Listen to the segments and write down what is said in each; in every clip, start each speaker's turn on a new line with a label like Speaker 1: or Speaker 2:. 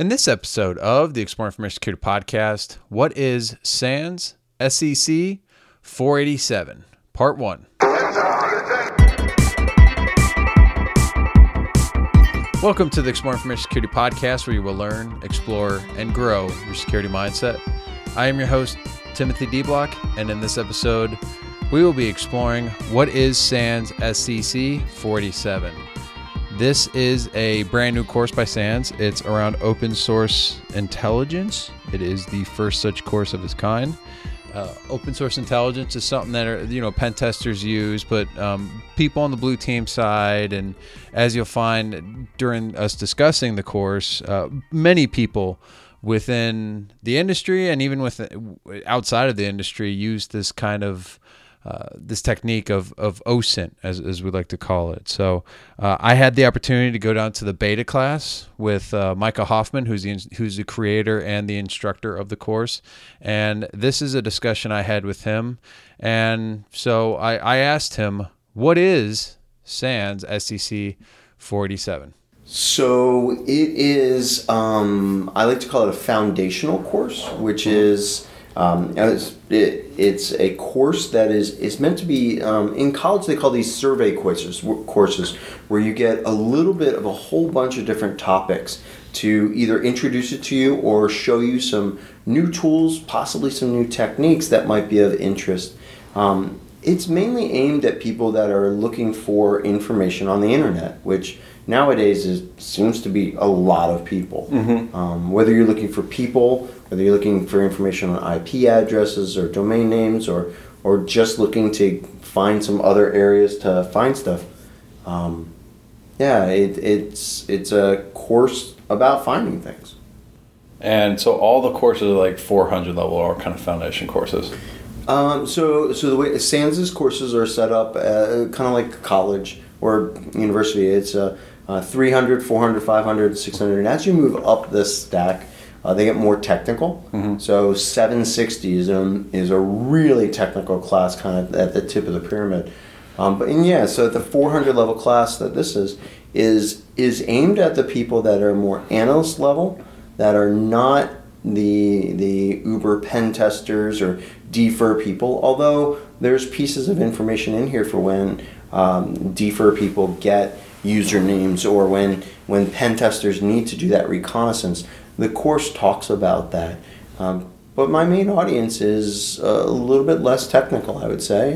Speaker 1: In this episode of the Explore Information Security Podcast, what is SANS SEC 487, Part 1? Welcome to the Explore Information Security Podcast, where you will learn, explore, and grow your security mindset. I am your host, Timothy D. Block, and in this episode, we will be exploring what is SANS SEC 487. This is a brand new course by SANS. It's around open source intelligence. It is the first such course of its kind. Uh, open source intelligence is something that are, you know pen testers use, but um, people on the blue team side, and as you'll find during us discussing the course, uh, many people within the industry and even with outside of the industry use this kind of uh, this technique of, of OSINT, as, as we like to call it. So uh, I had the opportunity to go down to the beta class with uh, Micah Hoffman, who's the, who's the creator and the instructor of the course. And this is a discussion I had with him. And so I, I asked him, what is SANS SEC 47?"
Speaker 2: So it is, um, I like to call it a foundational course, which is um, it's, it, it's a course that is, is meant to be um, in college. They call these survey courses, courses where you get a little bit of a whole bunch of different topics to either introduce it to you or show you some new tools, possibly some new techniques that might be of interest. Um, it's mainly aimed at people that are looking for information on the internet, which nowadays is, seems to be a lot of people. Mm-hmm. Um, whether you're looking for people, whether you're looking for information on IP addresses or domain names, or or just looking to find some other areas to find stuff. Um, yeah, it, it's it's a course about finding things.
Speaker 3: And so all the courses are like 400 level or kind of foundation courses.
Speaker 2: Um, so so the way SANS's courses are set up, uh, kind of like college or university. It's uh, uh, 300, 400, 500, 600. And as you move up this stack, uh, they get more technical. Mm-hmm. So 760 is a, is a really technical class, kind of at the tip of the pyramid. Um, but and yeah, so the 400 level class that this is is is aimed at the people that are more analyst level, that are not the the Uber pen testers or DFIR people. Although there's pieces of information in here for when um, DFIR people get usernames or when when pen testers need to do that reconnaissance the course talks about that. Um, but my main audience is a little bit less technical i would say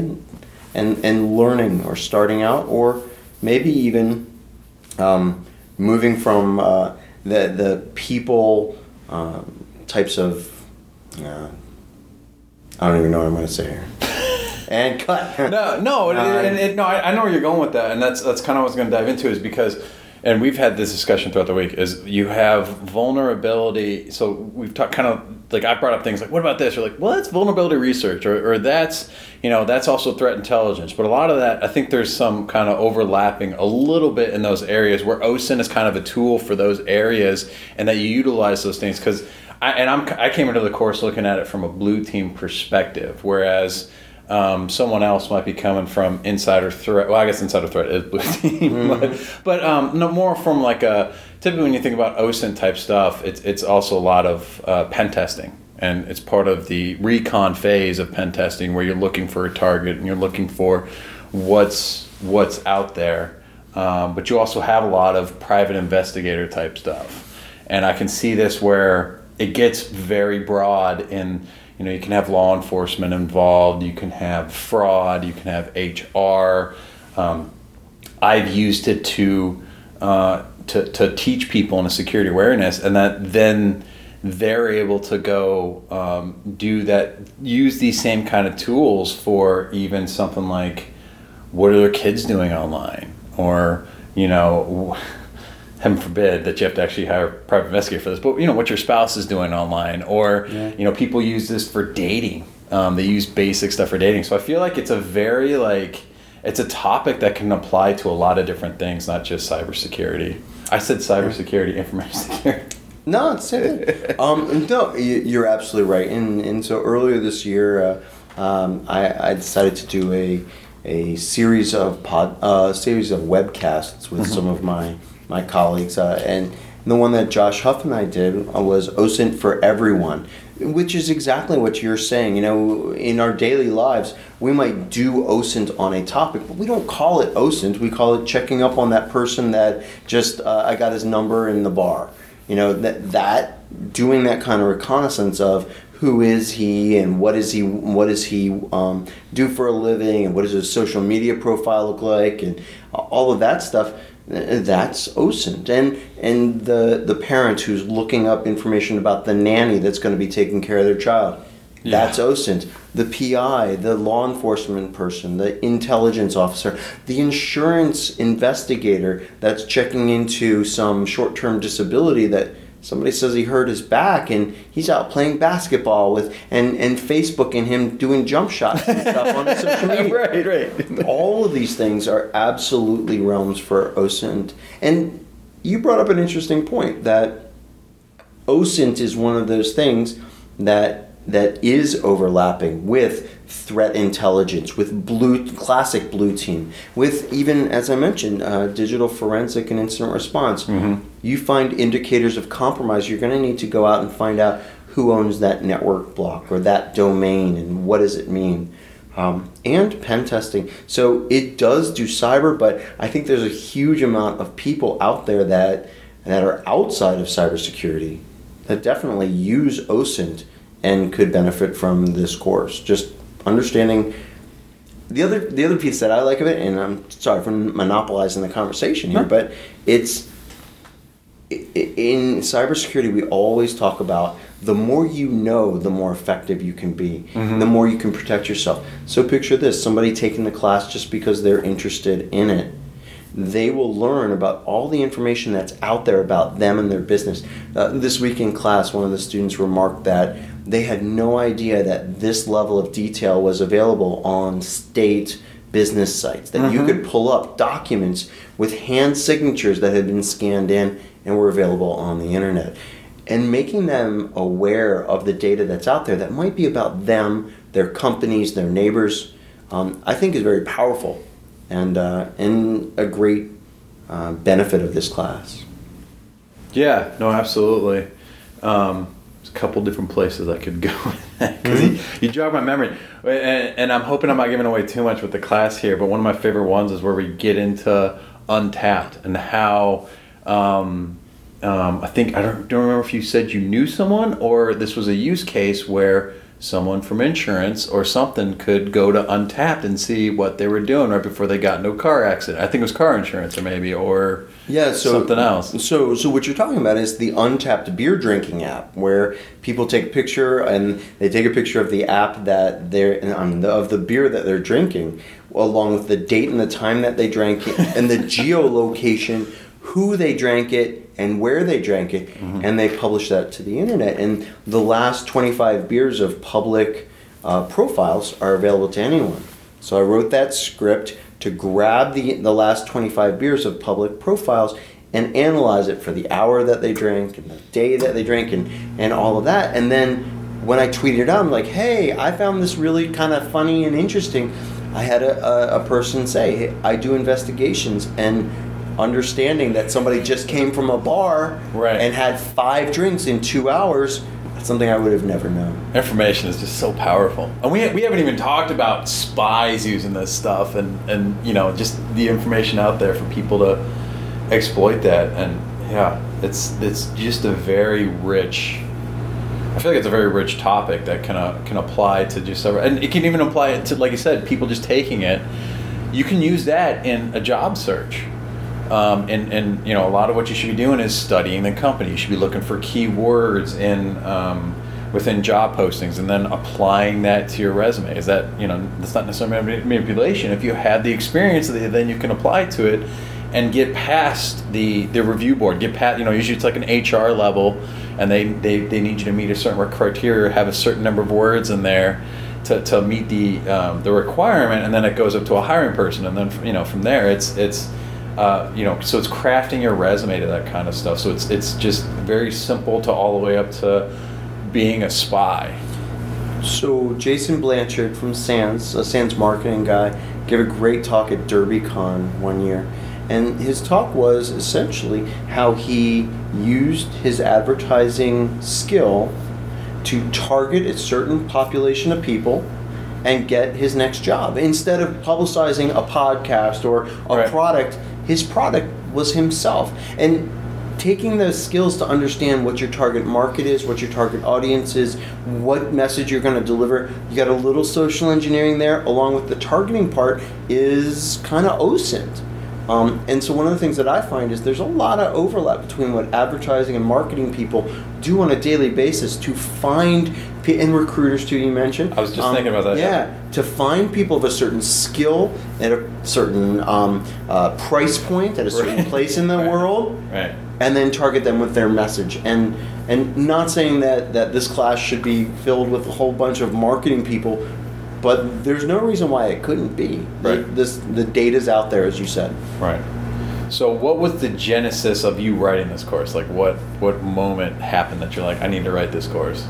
Speaker 2: and and, learning or starting out or maybe even um, moving from uh, the the people um, types of uh, I don't even know what I'm going to say here and cut.
Speaker 3: no, no, um, and, and, no. I, I, know where you're going with that, and that's that's kind of what I was going to dive into is because, and we've had this discussion throughout the week. Is you have vulnerability. So we've talked kind of like I brought up things like, what about this? You're like, well, that's vulnerability research, or, or that's you know that's also threat intelligence. But a lot of that, I think there's some kind of overlapping a little bit in those areas where OSINT is kind of a tool for those areas, and that you utilize those things because. I, and I'm, I came into the course looking at it from a blue team perspective, whereas um, someone else might be coming from insider threat. Well, I guess insider threat is blue team, mm-hmm. but, but um, no more from like a typically when you think about OSINT type stuff, it's it's also a lot of uh, pen testing, and it's part of the recon phase of pen testing where you're looking for a target and you're looking for what's what's out there. Um, but you also have a lot of private investigator type stuff, and I can see this where it gets very broad in you know you can have law enforcement involved you can have fraud you can have hr um, i've used it to, uh, to to teach people in a security awareness and that then they're able to go um, do that use these same kind of tools for even something like what are their kids doing online? Or you know heaven forbid that you have to actually hire a private investigator for this, but you know what your spouse is doing online, or yeah. you know people use this for dating. Um, they use basic stuff for dating. So I feel like it's a very like it's a topic that can apply to a lot of different things, not just cybersecurity. I said cybersecurity, information security.
Speaker 2: No, it's it. um, no, you're absolutely right. And and so earlier this year, uh, um, I, I decided to do a a series of pod uh, series of webcasts with mm-hmm. some of my my colleagues, uh, and the one that Josh Huff and I did uh, was OSINT for everyone, which is exactly what you're saying. You know, in our daily lives, we might do OSINT on a topic, but we don't call it OSINT. We call it checking up on that person that just uh, I got his number in the bar. You know that that doing that kind of reconnaissance of who is he and what is he what does he um, do for a living and what does his social media profile look like and all of that stuff that's OSINT and and the the parent who's looking up information about the nanny that's going to be taking care of their child. Yeah. that's OSINT the PI the law enforcement person the intelligence officer the insurance investigator that's checking into some short-term disability that somebody says he hurt his back and he's out playing basketball with and and facebooking him doing jump shots and stuff on social media.
Speaker 3: Right right.
Speaker 2: All of these things are absolutely realms for osint. And you brought up an interesting point that osint is one of those things that that is overlapping with threat intelligence, with blue classic blue team, with even as I mentioned, uh, digital forensic and incident response. Mm-hmm. You find indicators of compromise. You're going to need to go out and find out who owns that network block or that domain and what does it mean. Um, and pen testing. So it does do cyber, but I think there's a huge amount of people out there that that are outside of cybersecurity that definitely use OSINT and could benefit from this course. Just understanding the other the other piece that I like of it, and I'm sorry for monopolizing the conversation here, but it's in cybersecurity we always talk about the more you know the more effective you can be mm-hmm. the more you can protect yourself so picture this somebody taking the class just because they're interested in it they will learn about all the information that's out there about them and their business uh, this week in class one of the students remarked that they had no idea that this level of detail was available on state business sites that mm-hmm. you could pull up documents with hand signatures that had been scanned in and were available on the internet. And making them aware of the data that's out there that might be about them their companies their neighbors um, i think is very powerful and, uh, and a great uh, benefit of this class.
Speaker 3: Yeah no absolutely. Um, couple different places I could go because mm-hmm. you, jog my memory, and, and, I'm hoping I'm not giving away too much with the class here. But one of my favorite ones is where we get into Untappd and how. Um, um, I think I don't, don't remember if you said you knew someone or this was a use case where someone from insurance or something could go to Untappd and see what they were doing right before they got into a car accident. I think it was car insurance or maybe or
Speaker 2: yeah, so,
Speaker 3: something else.
Speaker 2: So so what you're talking about is the Untappd beer drinking app where people take a picture and they take a picture of the app that they're um, of the beer that they're drinking along with the date and the time that they drank it and the geolocation who they drank it and where they drank it, mm-hmm. and they publish that to the internet. And the last 25 beers of public uh, profiles are available to anyone. So I wrote that script to grab the, the last 25 beers of public profiles and analyze it for the hour that they drank and the day that they drank and, and all of that. And then when I tweeted it out, I'm like, hey, I found this really kind of funny and interesting. I had a, a, a person say, hey, I do investigations and understanding that somebody just came from a bar
Speaker 3: right.
Speaker 2: and had five drinks in two hours that's something I would have never known.
Speaker 3: Information is just so powerful, and we, we haven't even talked about spies using this stuff, and and you know just the information out there for people to exploit that, and yeah, it's it's just a very rich. I feel like it's a very rich topic that can uh, can apply to just several, and it can even apply to like you said, people just taking it. You can use that in a job search um, and, and you know a lot of what you should be doing is studying the company. You should be looking for keywords in um, within job postings and then applying that to your resume. Is that you know that's not necessarily manipulation. If you have the experience, then you can apply to it and get past the the review board. Get past you know usually it's like an HR level, and they they, they need you to meet a certain criteria, have a certain number of words in there. To, to meet the um, the requirement, and then it goes up to a hiring person, and then you know from there it's it's uh, you know, so it's crafting your resume to that kind of stuff. So it's it's just very simple to all the way up to being a spy.
Speaker 2: So Jason Blanchard from SANS, a SANS marketing guy, gave a great talk at DerbyCon one year, And his talk was essentially how he used his advertising skill to target a certain population of people and get his next job. Instead of publicizing a podcast or a
Speaker 3: Right.
Speaker 2: product, his product was himself. And taking those skills to understand what your target market is, what your target audience is, what message you're going to deliver. You got a little social engineering there, along with the targeting part, is kind of OSINT. Um, and so one of the things that I find is there's a lot of overlap between what advertising and marketing people do on a daily basis to find and recruiters too. You mentioned. Um,
Speaker 3: I was just thinking about that,
Speaker 2: Yeah,
Speaker 3: yeah.
Speaker 2: to find people of a certain skill at a certain um, uh, price point at a certain
Speaker 3: Right.
Speaker 2: place in the
Speaker 3: Right.
Speaker 2: world,
Speaker 3: Right.
Speaker 2: and then target them with their message. And and not saying that that this class should be filled with a whole bunch of marketing people, but there's no reason why it couldn't be. The-
Speaker 3: Right.
Speaker 2: This the data's out there, as you said.
Speaker 3: Right. So, what was the genesis of you writing this course? Like, what what moment happened that you're like, I need to write this course?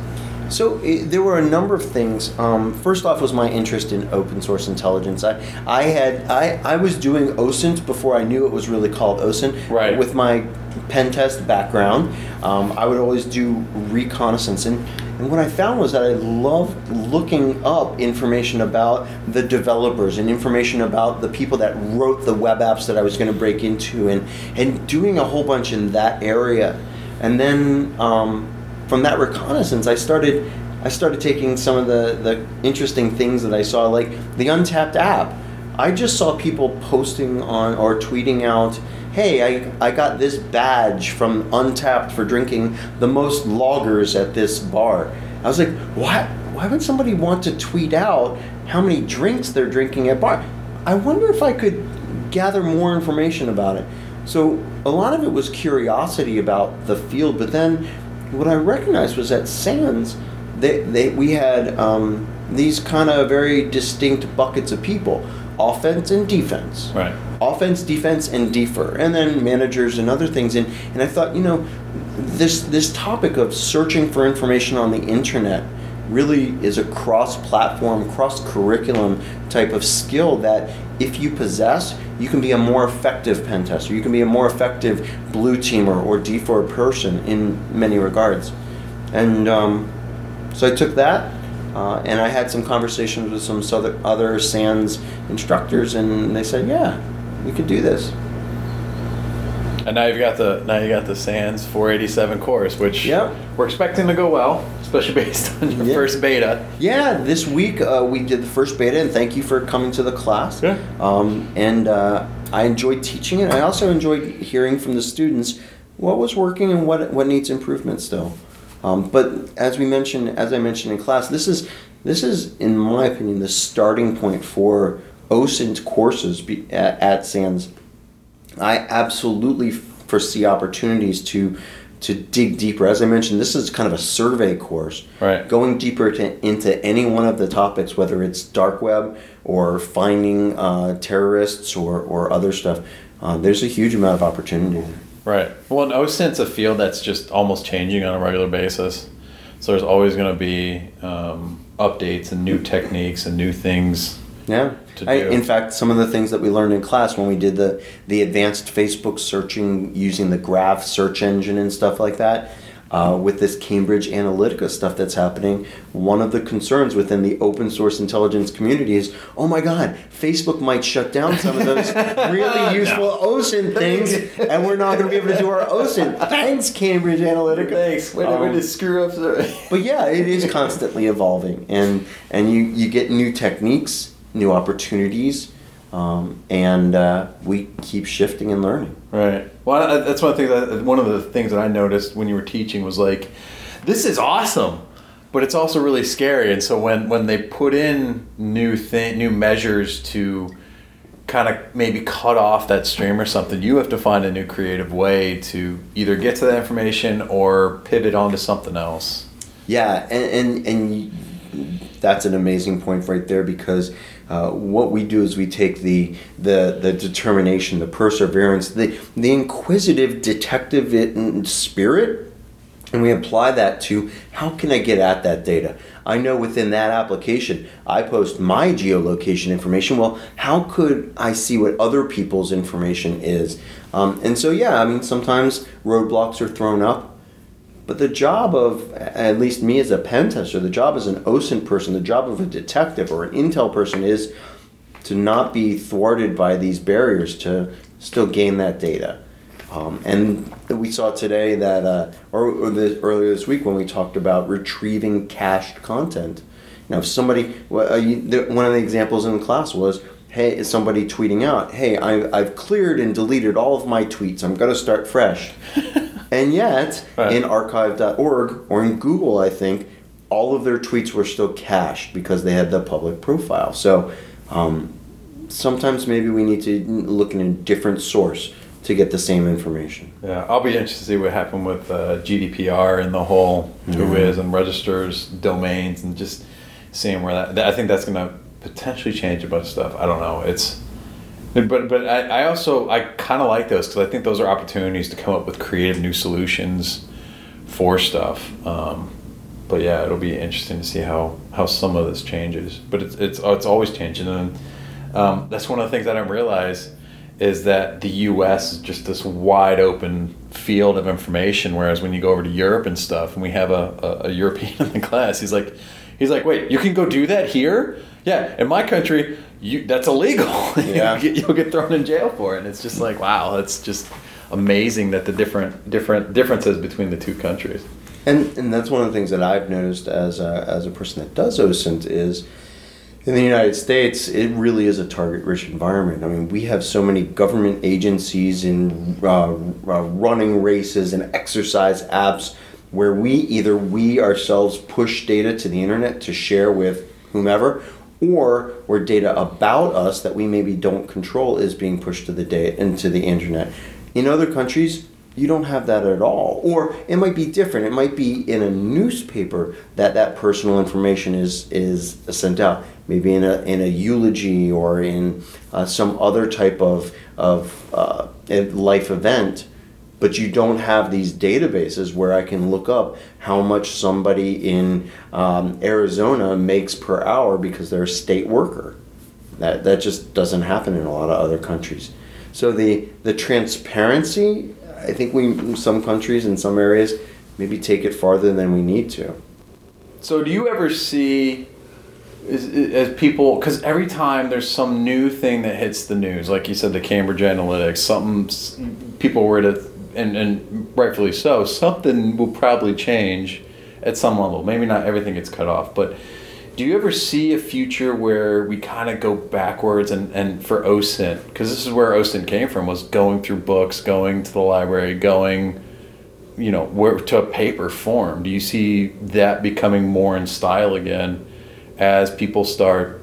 Speaker 2: So i there were a number of things. Um, first off, was my interest in open source intelligence. I, I had I, I was doing OSINT before I knew it was really called OSINT.
Speaker 3: Right.
Speaker 2: With my pen test background, um, I would always do reconnaissance, and, and what I found was that I loved looking up information about the developers and information about the people that wrote the web apps that I was going to break into, and and doing a whole bunch in that area, and then. Um, from that reconnaissance, I started I started taking some of the, the interesting things that I saw, like the Untappd app. I just saw people posting on or tweeting out, "Hey, I, I got this badge from Untappd for drinking the most loggers at this bar." I was like, "Why? Why would somebody want to tweet out how many drinks they're drinking at bar?" I wonder if I could gather more information about it. So a lot of it was curiosity about the field, but then what I recognized was that SANS, they, they we had um, these kind of very distinct buckets of people, offense and defense.
Speaker 3: Right.
Speaker 2: Offense, defense, and DFIR, and then managers and other things. And and I thought, you know, this this topic of searching for information on the internet really is a cross-platform, cross-curriculum type of skill that if you possess, you can be a more effective pen tester. You can be a more effective blue teamer or DFIR person in many regards. And um, so I took that, uh, and I had some conversations with some other other SANS instructors, and they said, "Yeah, we could do this."
Speaker 3: And now you've got the now you got the SANS 487 course, which
Speaker 2: Yep.
Speaker 3: we're expecting to go well, especially based on your
Speaker 2: Yeah.
Speaker 3: first beta.
Speaker 2: Yeah, this week uh, we did the first beta, and thank you for coming to the class.
Speaker 3: Yeah.
Speaker 2: Um, and uh, I enjoyed teaching it. I also enjoyed hearing from the students what was working and what what needs improvement still. Um, but as we mentioned, as I mentioned in class, this is this is, in my opinion, the starting point for OSINT courses be, at, at SANS. I absolutely foresee opportunities to to dig deeper. As I mentioned, this is kind of a survey course.
Speaker 3: Right.
Speaker 2: Going deeper to, into any one of the topics, whether it's dark web or finding uh, terrorists or, or other stuff, uh, there's a huge amount of opportunity.
Speaker 3: Right. Well, and OSINT's a field that's just almost changing on a regular basis. So there's always going to be um, updates and new techniques and new things.
Speaker 2: Yeah.
Speaker 3: To
Speaker 2: I,
Speaker 3: do.
Speaker 2: in fact, some of the things that we learned in class when we did the, the advanced Facebook searching using the Graph search engine and stuff like that, uh, with this Cambridge Analytica stuff that's happening, one of the concerns within the open source intelligence community is, oh my God, Facebook might shut down some of those really useful OSINT things, and we're not going to be able to do our OSINT. Thanks, Cambridge Analytica. Thanks.
Speaker 3: Way
Speaker 2: Um,
Speaker 3: screw up the.
Speaker 2: but yeah, it is constantly evolving, and and you you get new techniques, new opportunities, um, and uh, we keep shifting and learning.
Speaker 3: Right. Well, I- that's one thing that one of the things that I noticed when you were teaching was like, this is awesome, but it's also really scary. And so when when they put in new thing, new measures to kind of maybe cut off that stream or something, you have to find a new creative way to either get to that information or pivot onto something else.
Speaker 2: Yeah, and and, and that's an amazing point right there because uh, what we do is we take the the the determination, the perseverance, the the inquisitive detective spirit, and we apply that to how can I get at that data? I know within that application, I post my geolocation information. Well, how could I see what other people's information is? Um, and so, yeah, I mean, sometimes roadblocks are thrown up, but the job of, at least me as a pen tester, the job as an OSINT person, the job of a detective or an intel person is to not be thwarted by these barriers to still gain that data. Um, and we saw today that, uh, or, or earlier this week when we talked about retrieving cached content. Know, if somebody, uh, one of the examples in the class was, hey, is somebody tweeting out, hey, I, I've cleared and deleted all of my tweets. I'm going to start fresh. And yet, right. in archive.org or in Google, I think, all of their tweets were still cached because they had the public profile. So um, sometimes maybe we need to look in a different source to get the same information.
Speaker 3: Yeah, I'll be interested to see what happened with uh, GDPR and the whole mm-hmm. WHOIS and registers domains and just seeing where that. I think that's going to potentially change a bunch of stuff. I don't know. It's but but I, I also I kind of like those because I think those are opportunities to come up with creative new solutions for stuff. Um, but yeah, it'll be interesting to see how how some of this changes. But it's it's it's always changing, and um, that's one of the things I didn't realize is that the U.S. is just this wide open field of information. Whereas when you go over to Europe and stuff, and we have a, a, a European in the class, he's like, he's like, wait, you can go do that here? Yeah, in my country, you that's illegal. Yeah. you'll, get, get thrown in jail for it. And it's just like, wow, it's just amazing that the different different differences between the two countries.
Speaker 2: And and that's one of the things that I've noticed as a, as a person that does OSINT is in the United States, it really is a target rich environment. I mean, we have so many government agencies and uh, uh, running races and exercise apps where we either we ourselves push data to the internet to share with whomever, or where data about us that we maybe don't control is being pushed to the data into the internet. In other countries, you don't have that at all. Or it might be different. It might be in a newspaper that that personal information is is sent out. Maybe in a in a eulogy or in uh, some other type of of uh, life event but you don't have these databases where I can look up how much somebody in um, Arizona makes per hour because they're a state worker. That that just doesn't happen in a lot of other countries. So the the transparency I think we some countries in some areas maybe take it farther than we need to.
Speaker 3: So do you ever see as, as people because every time there's some new thing that hits the news, like you said, the Cambridge Analytica, something people were to and, and rightfully so, something will probably change at some level. Maybe not everything gets cut off, but do you ever see a future where we kind of go backwards and, and for OSINT, because this is where OSINT came from, was going through books, going to the library, going, you know, where to a paper form. Do you see that becoming more in style again as people start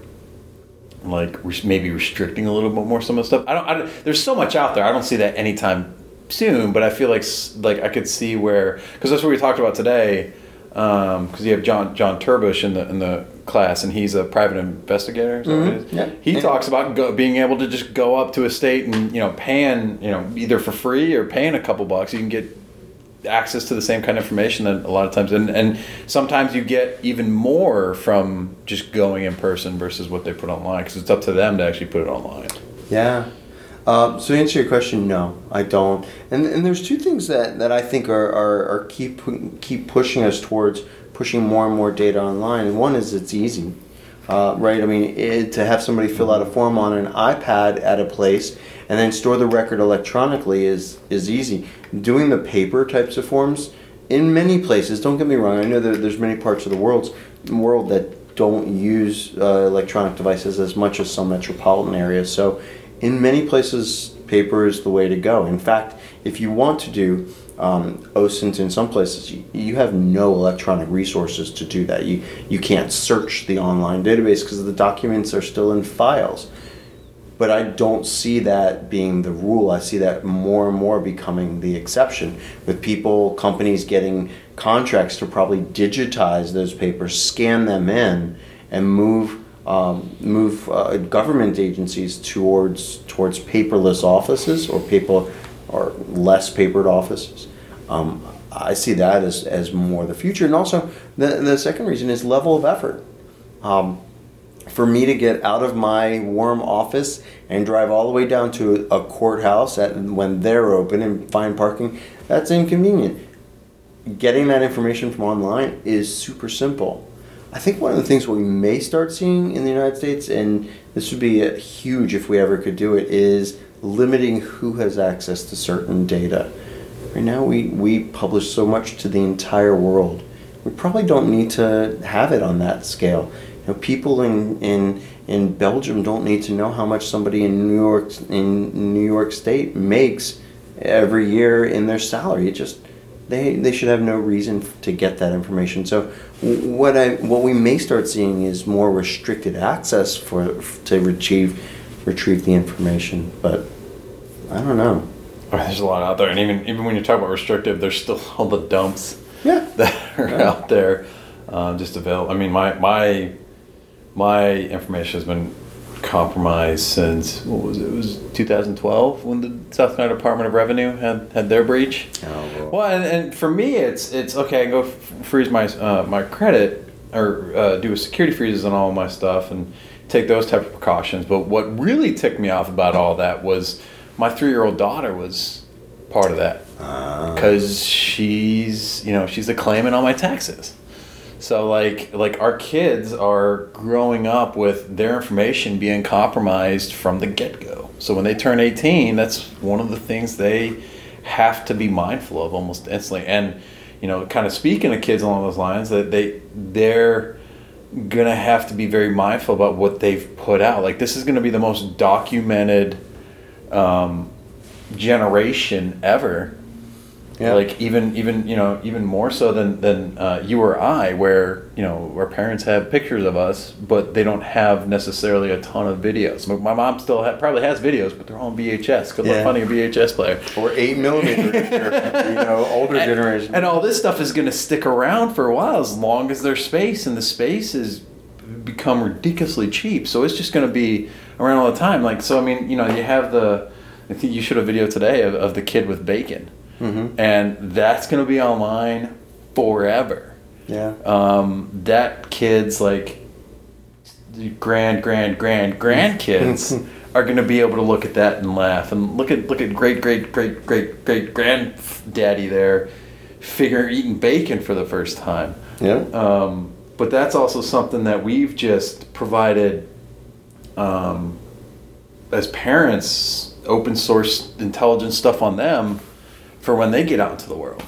Speaker 3: like maybe restricting a little bit more some of the stuff? I don't, I don't there's so much out there. I don't see that anytime soon, but I feel like like I could see where because that's what we talked about today because um, you have John John Turbush in the in the class, and he's a private investigator. Mm-hmm. Yeah. He talks about go, being able to just go up to a state and you know paying you know either for free or paying a couple bucks, you can get access to the same kind of information that a lot of times and, and sometimes you get even more from just going in person versus what they put online because it's up to them to actually put it online
Speaker 2: yeah um, so to answer your question, no, I don't. And and there's two things that, that I think are, are, are keep keep pushing us towards pushing more and more data online. And one is it's easy, uh, right? I mean, it, to have somebody fill out a form on an iPad at a place and then store the record electronically is is easy. Doing the paper types of forms in many places. Don't get me wrong. I know that there's many parts of the world world that don't use uh, electronic devices as much as some metropolitan areas. So in many places, paper is the way to go. In fact, if you want to do um, OSINT in some places, you, you, have no electronic resources to do that. You, you can't search the online database because the documents are still in files. But I don't see that being the rule. I see that more and more becoming the exception, with people, companies getting contracts to probably digitize those papers, scan them in, and move um, move uh, government agencies towards towards paperless offices or paper or less papered offices. Um, I see that as, as more the future. And also, the, the second reason is level of effort. Um, for me to get out of my warm office and drive all the way down to a courthouse at, when they're open and find parking, that's inconvenient. Getting that information from online is super simple. I think one of the things we may start seeing in the United States, and this would be huge if we ever could do it, is limiting who has access to certain data. Right now, we, we publish so much to the entire world. We probably don't need to have it on that scale. You know, people in, in in Belgium don't need to know how much somebody in New York in New York State makes every year in their salary. It just they they should have no reason to get that information. So what I what we may start seeing is more restricted access for to retrieve retrieve the information. But I don't know.
Speaker 3: There's a lot out there, and even even when you talk about restrictive, there's still all the dumps
Speaker 2: Yeah.
Speaker 3: that are
Speaker 2: Yeah.
Speaker 3: out there, um, just available. I mean, my my my information has been compromised since what was it? It was 2012 when the South Carolina Department of Revenue had had their breach.
Speaker 2: Oh,
Speaker 3: Well, and, and for me, it's it's okay. I go f- freeze my uh, my credit or uh, do a security freezes on all my stuff and take those type of precautions. But what really ticked me off about all that was my three year old daughter was part of that
Speaker 2: Uh,
Speaker 3: because she's you know she's a claimant on my taxes. So like like our kids are growing up with their information being compromised from the get go. So when they turn eighteen, that's one of the things they have to be mindful of almost instantly. And you know, kind of speaking to kids along those lines, that they they're gonna have to be very mindful about what they've put out. Like this is gonna be the most documented um, generation ever
Speaker 2: Yeah.
Speaker 3: like even even you know even more so than than uh, you or I, where you know our parents have pictures of us, but they don't have necessarily a ton of videos. My, my mom still ha- probably has videos, but they're all on VHS. because
Speaker 2: Yeah.
Speaker 3: luck finding a VHS player.
Speaker 2: or eight millimeter, you know, older
Speaker 3: And-
Speaker 2: generation.
Speaker 3: And all this stuff is going to stick around for a while as long as there's space, and the space has become ridiculously cheap. So it's just going to be around all the time. Like so, I mean, you know, you have the. I think you showed a video today of, of the kid with bacon,
Speaker 2: Mhm.
Speaker 3: and that's going to be online forever.
Speaker 2: yeah.
Speaker 3: Um, that kid's like grand, grand, grand, grandkids are going to be able to look at that and laugh and look at look at great, great, great, great, great granddaddy there, figure eating bacon for the first time.
Speaker 2: Yeah.
Speaker 3: Um, but that's also something that we've just provided um, as parents, open source intelligence stuff on them for when they get out into the world.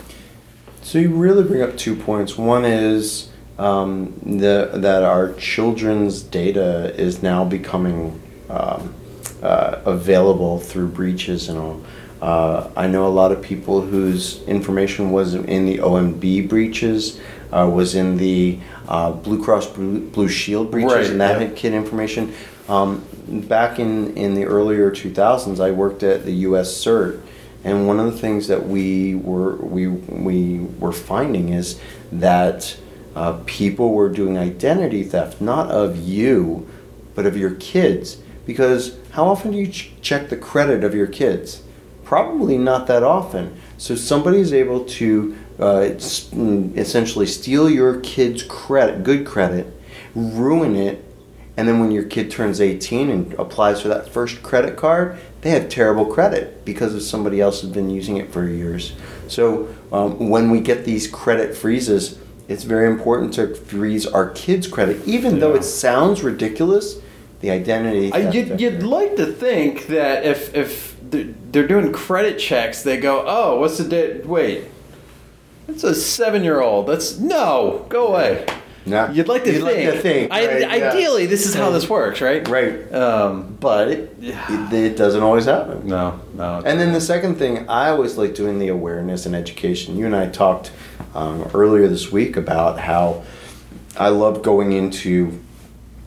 Speaker 2: So you really bring up two points. One is um, the that our children's data is now becoming um, uh, available through breaches and all. Uh, I know a lot of people whose information was in the OMB breaches, uh, was in the uh, Blue Cross Blue, Blue Shield breaches,
Speaker 3: Right,
Speaker 2: and that
Speaker 3: yeah.
Speaker 2: had kid information. Um, back in, in the earlier 2000s, I worked at the U.S. CERT, and one of the things that we were we we were finding is that uh, people were doing identity theft, not of you, but of your kids. Because how often do you ch- check the credit of your kids? Probably not that often. So somebody is able to uh, essentially steal your kid's credit, good credit, ruin it, and then when your kid turns 18 and applies for that first credit card, they have terrible credit because of somebody else has been using it for years. So um, when we get these credit freezes, it's very important to freeze our kids' credit, even though it sounds ridiculous. The identity.
Speaker 3: I, you'd, you'd like to think that if if they're, doing credit checks, they go, "Oh, what's the date? Wait, it's a seven-year-old. That's no, go away."
Speaker 2: Nah.
Speaker 3: You'd like to
Speaker 2: You'd
Speaker 3: think.
Speaker 2: like to think,
Speaker 3: I,
Speaker 2: right, yeah.
Speaker 3: Ideally, this is how this works, right?
Speaker 2: Right.
Speaker 3: Um,
Speaker 2: But it, it, it doesn't always happen.
Speaker 3: no, no.
Speaker 2: And then the second thing, I always like doing the awareness and education. You and I talked um, earlier this week about how I love going into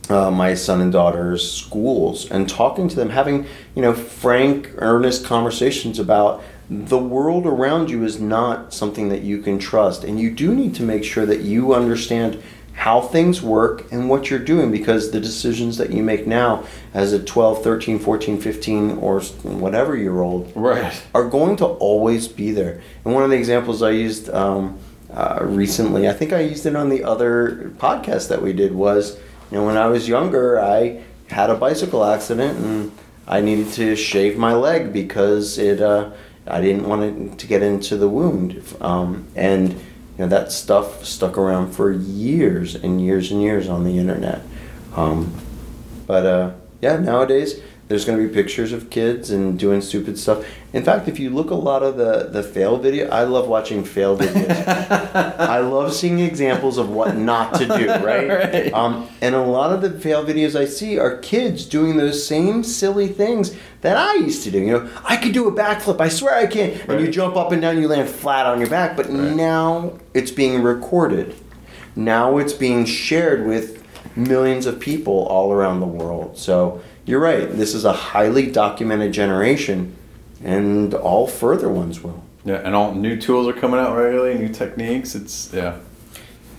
Speaker 2: uh, my son and daughter's schools and talking to them, having you know frank, earnest conversations about the world around you is not something that you can trust, and you do need to make sure that you understand how things work and what you're doing because the decisions that you make now as a 12 13 14 15 or whatever year old
Speaker 3: Right.
Speaker 2: are going to always be there and one of the examples i used um, uh, recently i think i used it on the other podcast that we did was you know when i was younger i had a bicycle accident and i needed to shave my leg because it uh, i didn't want it to get into the wound um, and you know that stuff stuck around for years and years and years on the internet. Um, but uh, yeah nowadays there's going to be pictures of kids and doing stupid stuff. In fact if you look a lot of the the fail video i love watching fail videos. I love seeing examples of what not to do right,
Speaker 3: Right.
Speaker 2: Um, and a lot of the fail videos i see are kids doing those same silly things that i used to do you know? I could do a backflip i swear i can and you jump up and down you land flat on your back but now it's being recorded. Now it's being shared with millions of people all around the world. So you're right. This is a highly documented generation, and all further ones will.
Speaker 3: Yeah, and all new tools are coming out regularly, new techniques. It's yeah.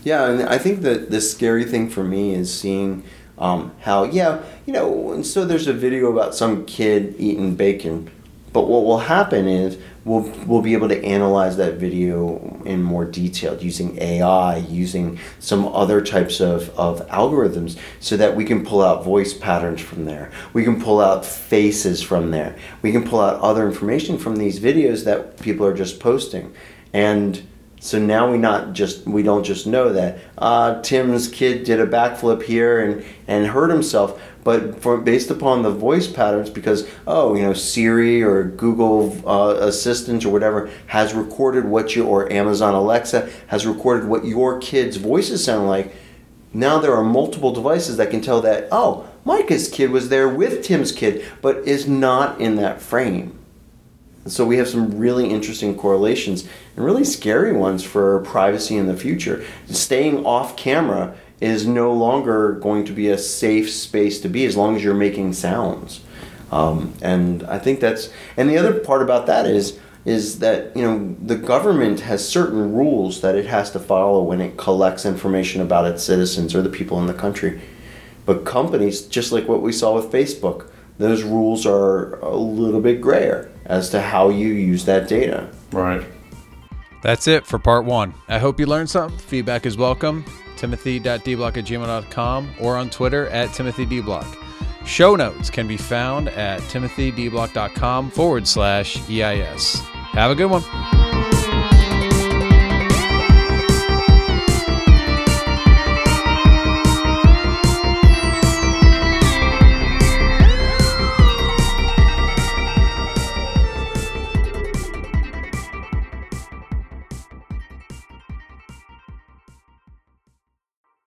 Speaker 2: Yeah, and I think that the scary thing for me is seeing um, how, yeah, you know, and so there's a video about some kid eating bacon, but what will happen is we'll, we'll be able to analyze that video in more detail using AI, using some other types of, of algorithms so that we can pull out voice patterns from there. We can pull out faces from there. We can pull out other information from these videos that people are just posting. And so now we not just we don't just know that uh, Tim's kid did a backflip here and and hurt himself, but for based upon the voice patterns, because oh you know Siri or Google uh, Assistant or whatever has recorded what you or Amazon Alexa has recorded what your kid's voices sound like. Now there are multiple devices that can tell that oh Micah's kid was there with Tim's kid, but is not in that frame. So we have some really interesting correlations and really scary ones for privacy in the future. Staying off camera is no longer going to be a safe space to be as long as you're making sounds. Um, and I think that's and the other part about that is is that you know the government has certain rules that it has to follow when it collects information about its citizens or the people in the country. But companies, just like what we saw with Facebook, those rules are a little bit grayer as to how you use that data.
Speaker 3: Right.
Speaker 1: That's it for part one. I hope you learned something. Feedback is welcome. Timothy.dblock at gmail.com or on Twitter at TimothyDblock. Show notes can be found at timothydblock.com forward slash EIS. Have a good one.